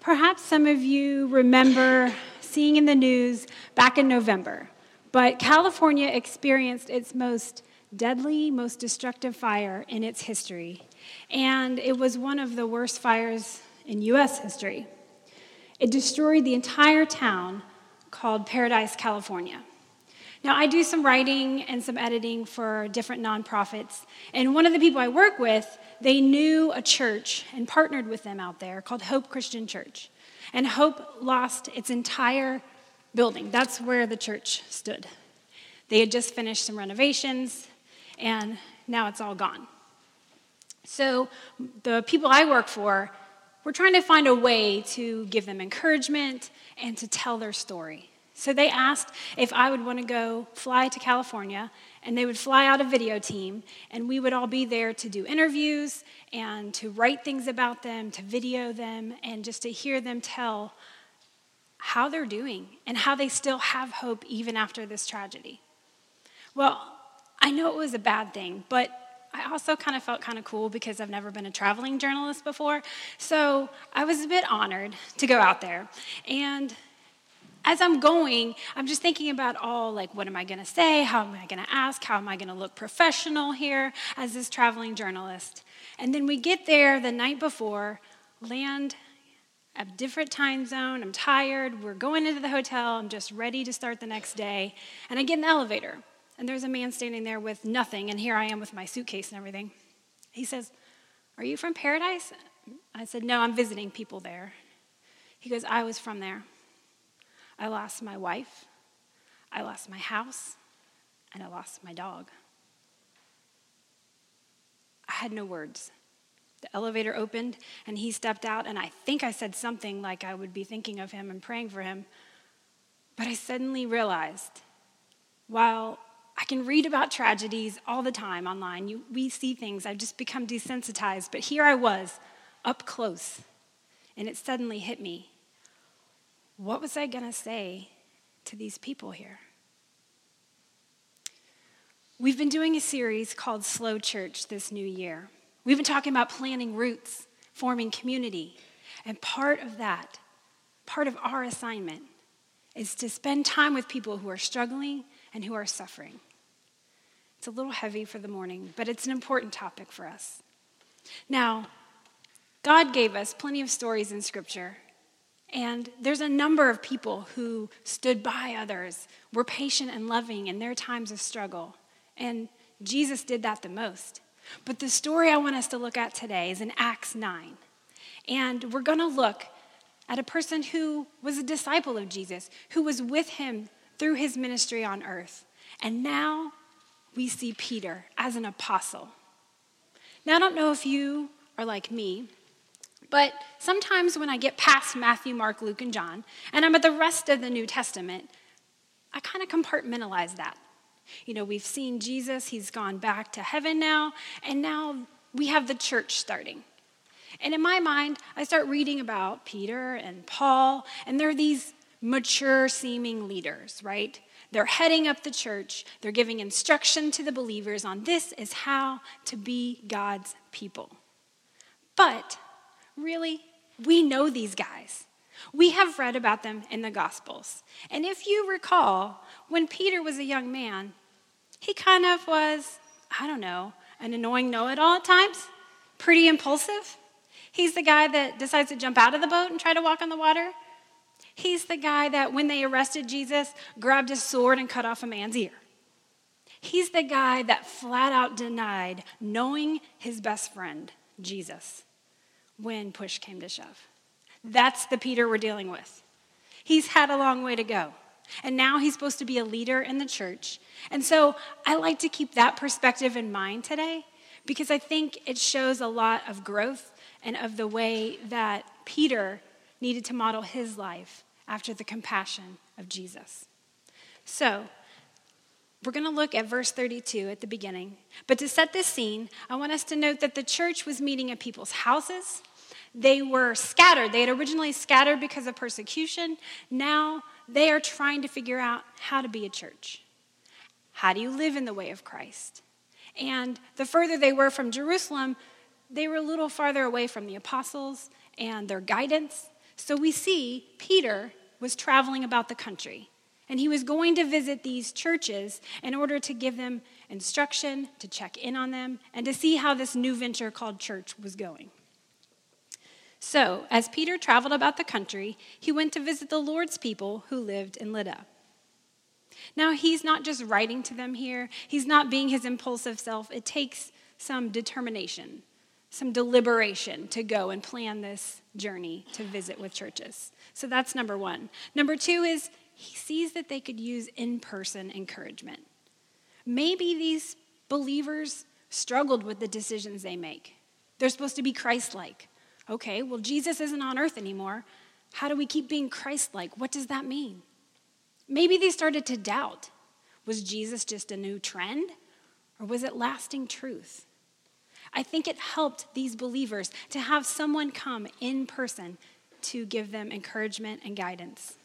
Perhaps some of you remember seeing in the news back in November, but California experienced its most deadly, most destructive fire in its history, and it was one of the worst fires in U.S. history. It destroyed the entire town called Paradise, California. Now, I do some writing and some editing for different nonprofits, and one of the people I work with, they knew a church and partnered with them out there called Hope Christian Church. And Hope lost its entire building. That's where the church stood. They had just finished some renovations, and now it's all gone. So, the people I work for, we're trying to find a way to give them encouragement and to tell their story. So they asked if I would want to go fly to California, and they would fly out a video team, and we would all be there to do interviews and to write things about them, to video them, and just to hear them tell how they're doing and how they still have hope even after this tragedy. Well, I know it was a bad thing, but I also kind of felt kind of cool because I've never been a traveling journalist before. So I was a bit honored to go out there. And as I'm going, I'm just thinking about all like, what am I going to say? How am I going to ask? How am I going to look professional here as this traveling journalist? And then we get there the night before, land a different time zone. I'm tired. We're going into the hotel. I'm just ready to start the next day. And I get in the elevator, and there's a man standing there with nothing. And here I am with my suitcase and everything. He says, Are you from Paradise? I said, No, I'm visiting people there. He goes, I was from there. I lost my wife, I lost my house, and I lost my dog. I had no words. The elevator opened and he stepped out, and I think I said something like I would be thinking of him and praying for him. But I suddenly realized while I can read about tragedies all the time online, you, we see things, I've just become desensitized, but here I was up close, and it suddenly hit me what was I going to say to these people here? We've been doing a series called Slow Church this new year. We've been talking about planting roots, forming community. And part of that, part of our assignment, is to spend time with people who are struggling and who are suffering. It's a little heavy for the morning, but it's an important topic for us. Now, God gave us plenty of stories in Scripture and there's a number of people who stood by others, were patient and loving in their times of struggle. And Jesus did that the most. But the story I want us to look at today is in Acts 9. And we're going to look at a person who was a disciple of Jesus, who was with him through his ministry on earth. And now we see Peter as an apostle. Now, I don't know if you are like me, but sometimes when I get past Matthew, Mark, Luke, and John, and I'm at the rest of the New Testament, I kind of compartmentalize that. You know, we've seen Jesus, he's gone back to heaven now, and now we have the church starting. And in my mind, I start reading about Peter and Paul, and they're these mature seeming leaders, right? They're heading up the church, they're giving instruction to the believers on this is how to be God's people. But Really? We know these guys. We have read about them in the Gospels. And if you recall, when Peter was a young man, he kind of was, I don't know, an annoying know it all at times, pretty impulsive. He's the guy that decides to jump out of the boat and try to walk on the water. He's the guy that, when they arrested Jesus, grabbed his sword and cut off a man's ear. He's the guy that flat out denied knowing his best friend, Jesus when push came to shove. That's the Peter we're dealing with. He's had a long way to go. And now he's supposed to be a leader in the church. And so I like to keep that perspective in mind today because I think it shows a lot of growth and of the way that Peter needed to model his life after the compassion of Jesus. So, we're going to look at verse 32 at the beginning. But to set this scene, I want us to note that the church was meeting at people's houses, they were scattered. They had originally scattered because of persecution. Now they are trying to figure out how to be a church. How do you live in the way of Christ? And the further they were from Jerusalem, they were a little farther away from the apostles and their guidance. So we see Peter was traveling about the country, and he was going to visit these churches in order to give them instruction, to check in on them, and to see how this new venture called church was going. So, as Peter traveled about the country, he went to visit the Lord's people who lived in Lydda. Now, he's not just writing to them here, he's not being his impulsive self. It takes some determination, some deliberation to go and plan this journey to visit with churches. So that's number one. Number two is he sees that they could use in person encouragement. Maybe these believers struggled with the decisions they make. They're supposed to be Christ like. Okay, well, Jesus isn't on earth anymore. How do we keep being Christ like? What does that mean? Maybe they started to doubt was Jesus just a new trend or was it lasting truth? I think it helped these believers to have someone come in person to give them encouragement and guidance.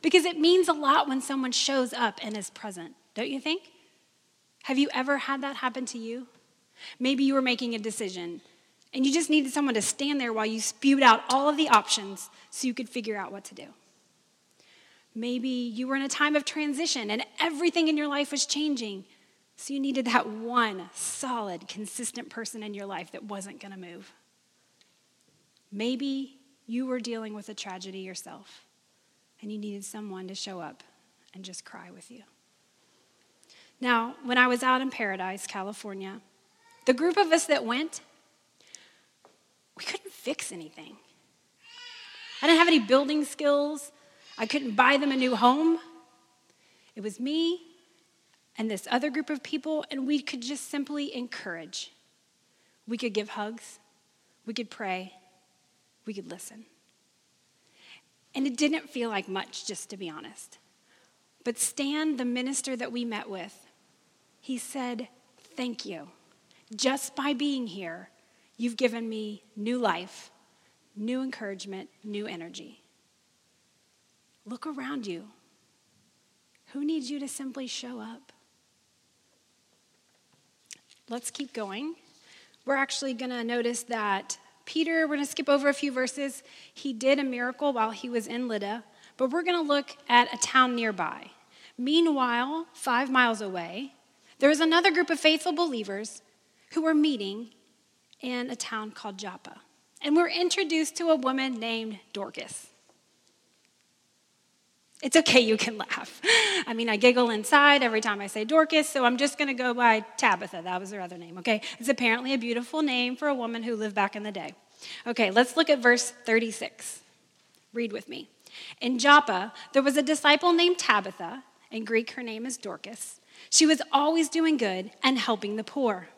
Because it means a lot when someone shows up and is present, don't you think? Have you ever had that happen to you? Maybe you were making a decision and you just needed someone to stand there while you spewed out all of the options so you could figure out what to do. Maybe you were in a time of transition and everything in your life was changing. So you needed that one solid, consistent person in your life that wasn't going to move. Maybe you were dealing with a tragedy yourself and you needed someone to show up and just cry with you. Now, when I was out in Paradise, California, the group of us that went, we couldn't fix anything. I didn't have any building skills. I couldn't buy them a new home. It was me and this other group of people, and we could just simply encourage. We could give hugs, we could pray, we could listen. And it didn't feel like much, just to be honest. But Stan, the minister that we met with, he said, Thank you. Just by being here, You've given me new life, new encouragement, new energy. Look around you. Who needs you to simply show up? Let's keep going. We're actually going to notice that Peter, we're going to skip over a few verses. He did a miracle while he was in Lydda, but we're going to look at a town nearby. Meanwhile, five miles away, there was another group of faithful believers who were meeting in a town called Joppa. And we're introduced to a woman named Dorcas. It's okay, you can laugh. I mean, I giggle inside every time I say Dorcas, so I'm just going to go by Tabitha. That was her other name, okay? It's apparently a beautiful name for a woman who lived back in the day. Okay, let's look at verse 36. Read with me. In Joppa, there was a disciple named Tabitha. In Greek, her name is Dorcas. She was always doing good and helping the poor.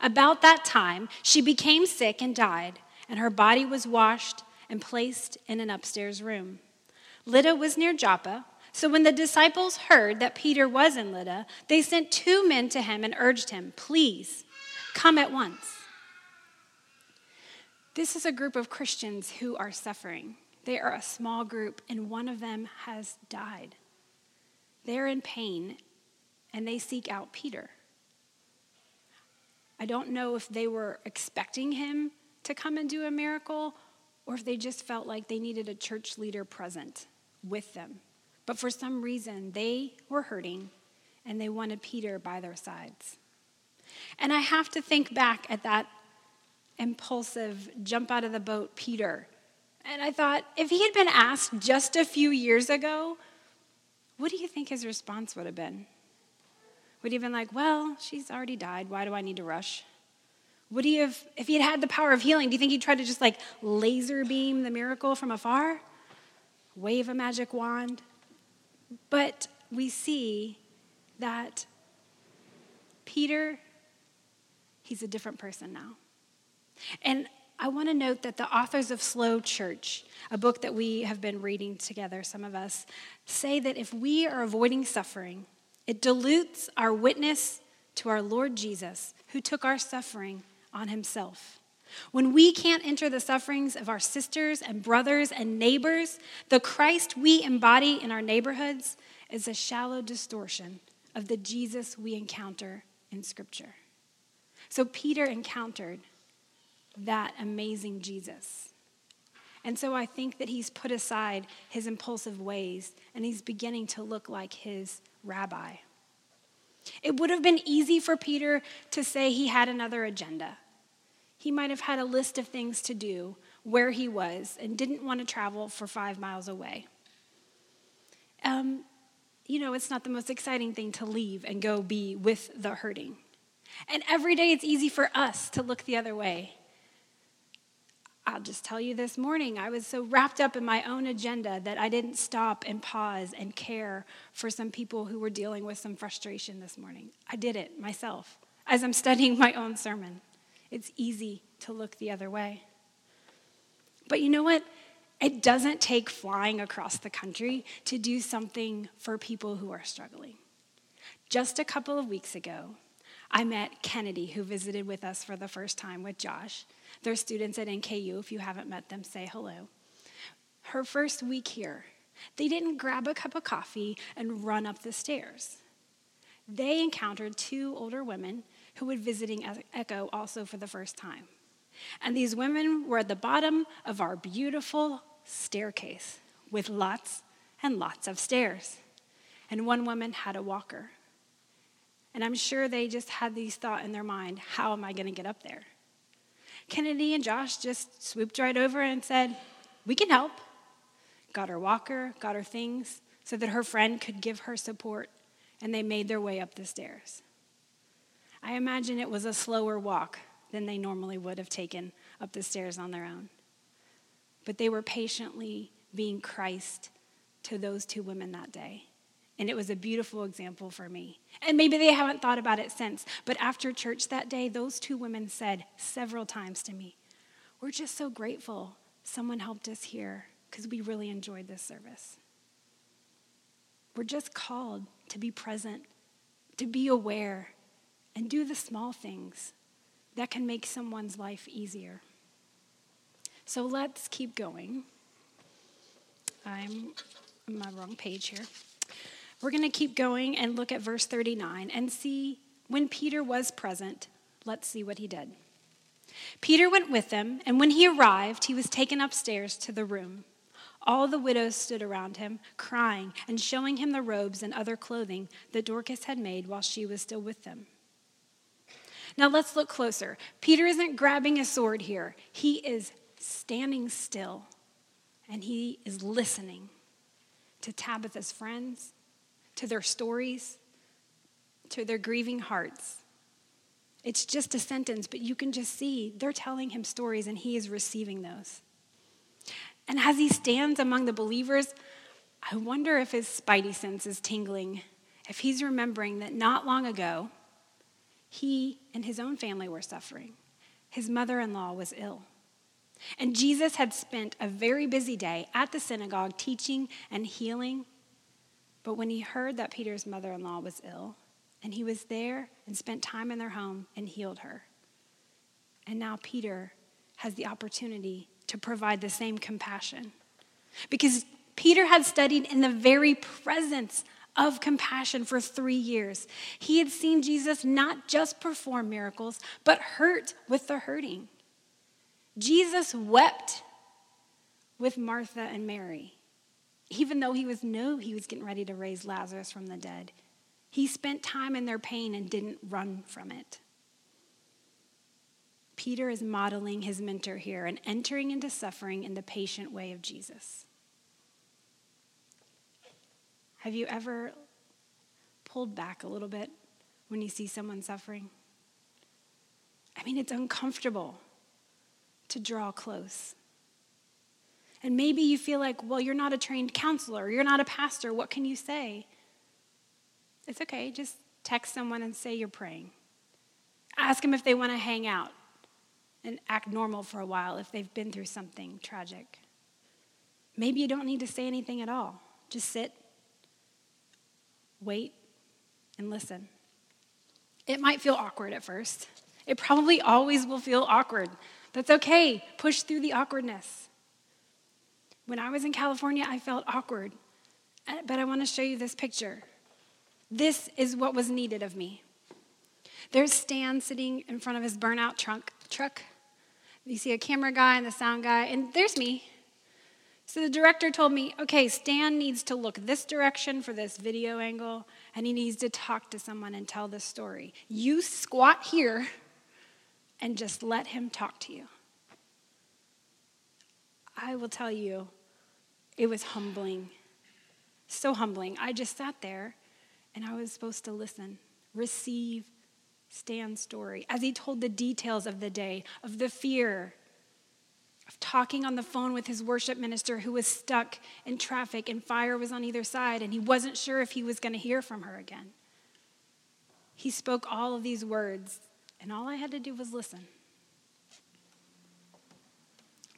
About that time, she became sick and died, and her body was washed and placed in an upstairs room. Lydda was near Joppa, so when the disciples heard that Peter was in Lydda, they sent two men to him and urged him, Please, come at once. This is a group of Christians who are suffering. They are a small group, and one of them has died. They're in pain, and they seek out Peter. I don't know if they were expecting him to come and do a miracle or if they just felt like they needed a church leader present with them. But for some reason, they were hurting and they wanted Peter by their sides. And I have to think back at that impulsive jump out of the boat Peter. And I thought, if he had been asked just a few years ago, what do you think his response would have been? Would he have been like, well, she's already died. Why do I need to rush? Would he have, if he had had the power of healing, do you think he'd try to just like laser beam the miracle from afar? Wave a magic wand? But we see that Peter, he's a different person now. And I want to note that the authors of Slow Church, a book that we have been reading together, some of us, say that if we are avoiding suffering, it dilutes our witness to our Lord Jesus, who took our suffering on himself. When we can't enter the sufferings of our sisters and brothers and neighbors, the Christ we embody in our neighborhoods is a shallow distortion of the Jesus we encounter in Scripture. So Peter encountered that amazing Jesus. And so I think that he's put aside his impulsive ways and he's beginning to look like his rabbi. It would have been easy for Peter to say he had another agenda. He might have had a list of things to do where he was and didn't want to travel for five miles away. Um, you know, it's not the most exciting thing to leave and go be with the hurting. And every day it's easy for us to look the other way. I'll just tell you this morning, I was so wrapped up in my own agenda that I didn't stop and pause and care for some people who were dealing with some frustration this morning. I did it myself as I'm studying my own sermon. It's easy to look the other way. But you know what? It doesn't take flying across the country to do something for people who are struggling. Just a couple of weeks ago, I met Kennedy, who visited with us for the first time with Josh. They're students at NKU. If you haven't met them, say hello. Her first week here, they didn't grab a cup of coffee and run up the stairs. They encountered two older women who were visiting Echo also for the first time. And these women were at the bottom of our beautiful staircase with lots and lots of stairs. And one woman had a walker. And I'm sure they just had these thoughts in their mind how am I going to get up there? Kennedy and Josh just swooped right over and said, We can help. Got her walker, got her things so that her friend could give her support, and they made their way up the stairs. I imagine it was a slower walk than they normally would have taken up the stairs on their own. But they were patiently being Christ to those two women that day. And it was a beautiful example for me. And maybe they haven't thought about it since, but after church that day, those two women said several times to me, We're just so grateful someone helped us here because we really enjoyed this service. We're just called to be present, to be aware, and do the small things that can make someone's life easier. So let's keep going. I'm on my wrong page here. We're going to keep going and look at verse 39 and see when Peter was present. Let's see what he did. Peter went with them, and when he arrived, he was taken upstairs to the room. All the widows stood around him, crying and showing him the robes and other clothing that Dorcas had made while she was still with them. Now let's look closer. Peter isn't grabbing a sword here, he is standing still and he is listening to Tabitha's friends, to their stories, to their grieving hearts. It's just a sentence, but you can just see they're telling him stories and he is receiving those. And as he stands among the believers, I wonder if his spidey sense is tingling, if he's remembering that not long ago, he and his own family were suffering. His mother in law was ill. And Jesus had spent a very busy day at the synagogue teaching and healing. But when he heard that Peter's mother in law was ill, and he was there and spent time in their home and healed her. And now Peter has the opportunity to provide the same compassion. Because Peter had studied in the very presence of compassion for three years. He had seen Jesus not just perform miracles, but hurt with the hurting. Jesus wept with Martha and Mary, even though he was knew he was getting ready to raise Lazarus from the dead. He spent time in their pain and didn't run from it. Peter is modeling his mentor here and entering into suffering in the patient way of Jesus. Have you ever pulled back a little bit when you see someone suffering? I mean, it's uncomfortable to draw close. And maybe you feel like, well, you're not a trained counselor, you're not a pastor, what can you say? It's okay, just text someone and say you're praying. Ask them if they want to hang out and act normal for a while if they've been through something tragic. Maybe you don't need to say anything at all. Just sit wait, and listen. It might feel awkward at first. It probably always will feel awkward. That's okay. Push through the awkwardness. When I was in California, I felt awkward, uh, but I want to show you this picture. This is what was needed of me. There's Stan sitting in front of his burnout trunk, truck. You see a camera guy and the sound guy, and there's me So the director told me, okay, Stan needs to look this direction for this video angle, and he needs to talk to someone and tell this story. You squat here and just let him talk to you. I will tell you, it was humbling. So humbling. I just sat there and I was supposed to listen, receive Stan's story as he told the details of the day, of the fear, of talking on the phone with his worship minister who was stuck in traffic and fire was on either side and he wasn't sure if he was going to hear from her again. He spoke all of these words, and all I had to do was listen.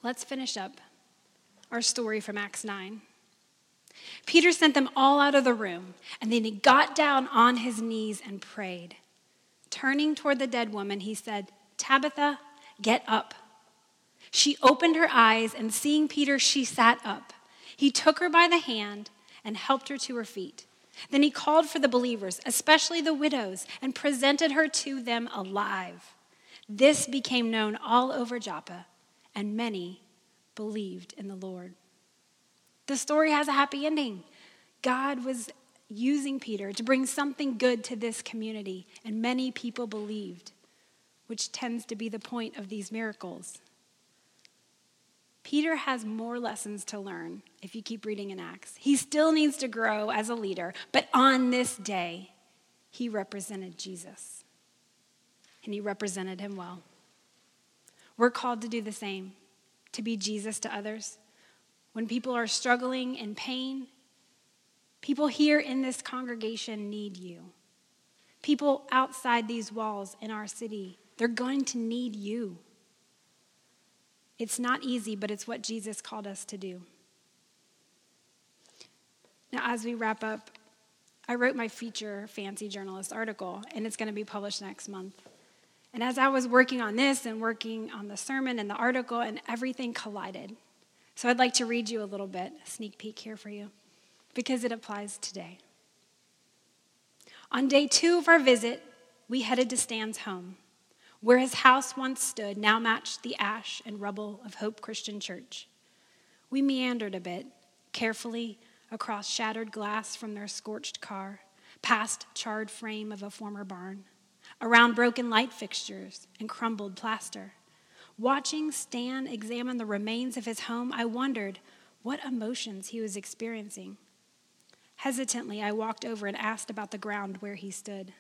Let's finish up our story from Acts 9. Peter sent them all out of the room, and then he got down on his knees and prayed. Turning toward the dead woman, he said, Tabitha, get up. She opened her eyes, and seeing Peter, she sat up. He took her by the hand and helped her to her feet. Then he called for the believers, especially the widows, and presented her to them alive. This became known all over Joppa, and many believed in the Lord. The story has a happy ending. God was using Peter to bring something good to this community, and many people believed, which tends to be the point of these miracles. Peter has more lessons to learn if you keep reading in Acts. He still needs to grow as a leader, but on this day, he represented Jesus. And he represented him well. We're called to do the same, to be Jesus to others. When people are struggling in pain, people here in this congregation need you. People outside these walls in our city, they're going to need you. It's not easy, but it's what Jesus called us to do. Now, as we wrap up, I wrote my feature fancy journalist article, and it's going to be published next month. And as I was working on this and working on the sermon and the article, and everything collided. So I'd like to read you a little bit, a sneak peek here for you, because it applies today. On day two of our visit, we headed to Stan's home. Where his house once stood now matched the ash and rubble of Hope Christian Church. We meandered a bit, carefully across shattered glass from their scorched car, past charred frame of a former barn, around broken light fixtures and crumbled plaster. Watching Stan examine the remains of his home, I wondered what emotions he was experiencing. Hesitantly, I walked over and asked about the ground where he stood.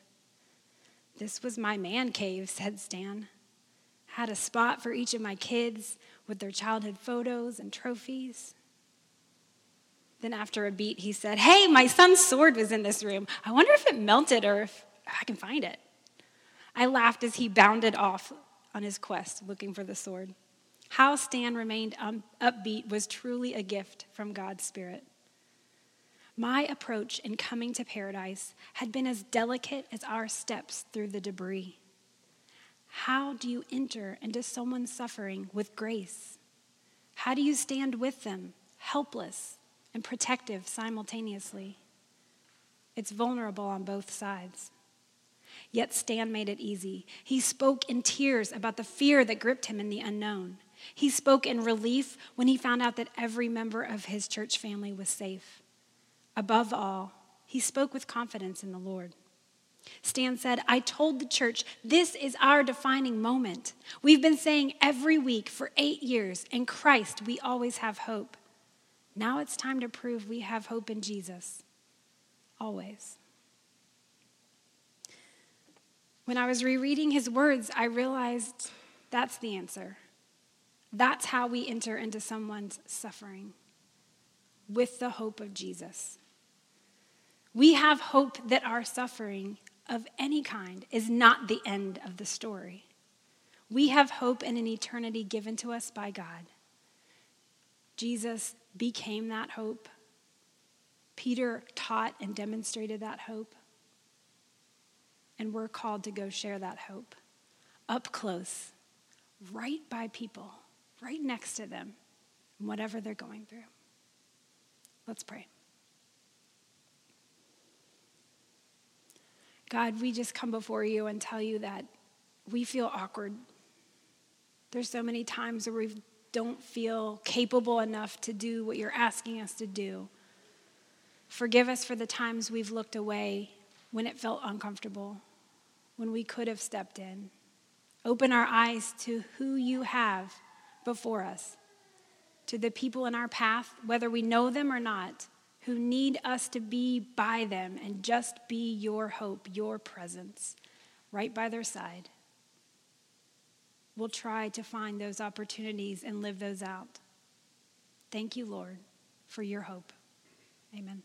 This was my man cave, said Stan. Had a spot for each of my kids with their childhood photos and trophies. Then, after a beat, he said, Hey, my son's sword was in this room. I wonder if it melted or if I can find it. I laughed as he bounded off on his quest looking for the sword. How Stan remained um, upbeat was truly a gift from God's Spirit. My approach in coming to paradise had been as delicate as our steps through the debris. How do you enter into someone's suffering with grace? How do you stand with them, helpless and protective simultaneously? It's vulnerable on both sides. Yet Stan made it easy. He spoke in tears about the fear that gripped him in the unknown. He spoke in relief when he found out that every member of his church family was safe. Above all, he spoke with confidence in the Lord. Stan said, I told the church this is our defining moment. We've been saying every week for eight years, in Christ we always have hope. Now it's time to prove we have hope in Jesus. Always. When I was rereading his words, I realized that's the answer. That's how we enter into someone's suffering with the hope of Jesus. We have hope that our suffering of any kind is not the end of the story. We have hope in an eternity given to us by God. Jesus became that hope. Peter taught and demonstrated that hope. And we're called to go share that hope up close, right by people, right next to them, whatever they're going through. Let's pray. God, we just come before you and tell you that we feel awkward. There's so many times where we've don't feel capable enough to do what you're asking us to do. Forgive us for the times we've looked away when it felt uncomfortable, when we could have stepped in. Open our eyes to who you have before us, to the people in our path, whether we know them or not, who need us to be by them and just be your hope, your presence, right by their side. We'll try to find those opportunities and live those out. Thank you, Lord, for your hope. Amen.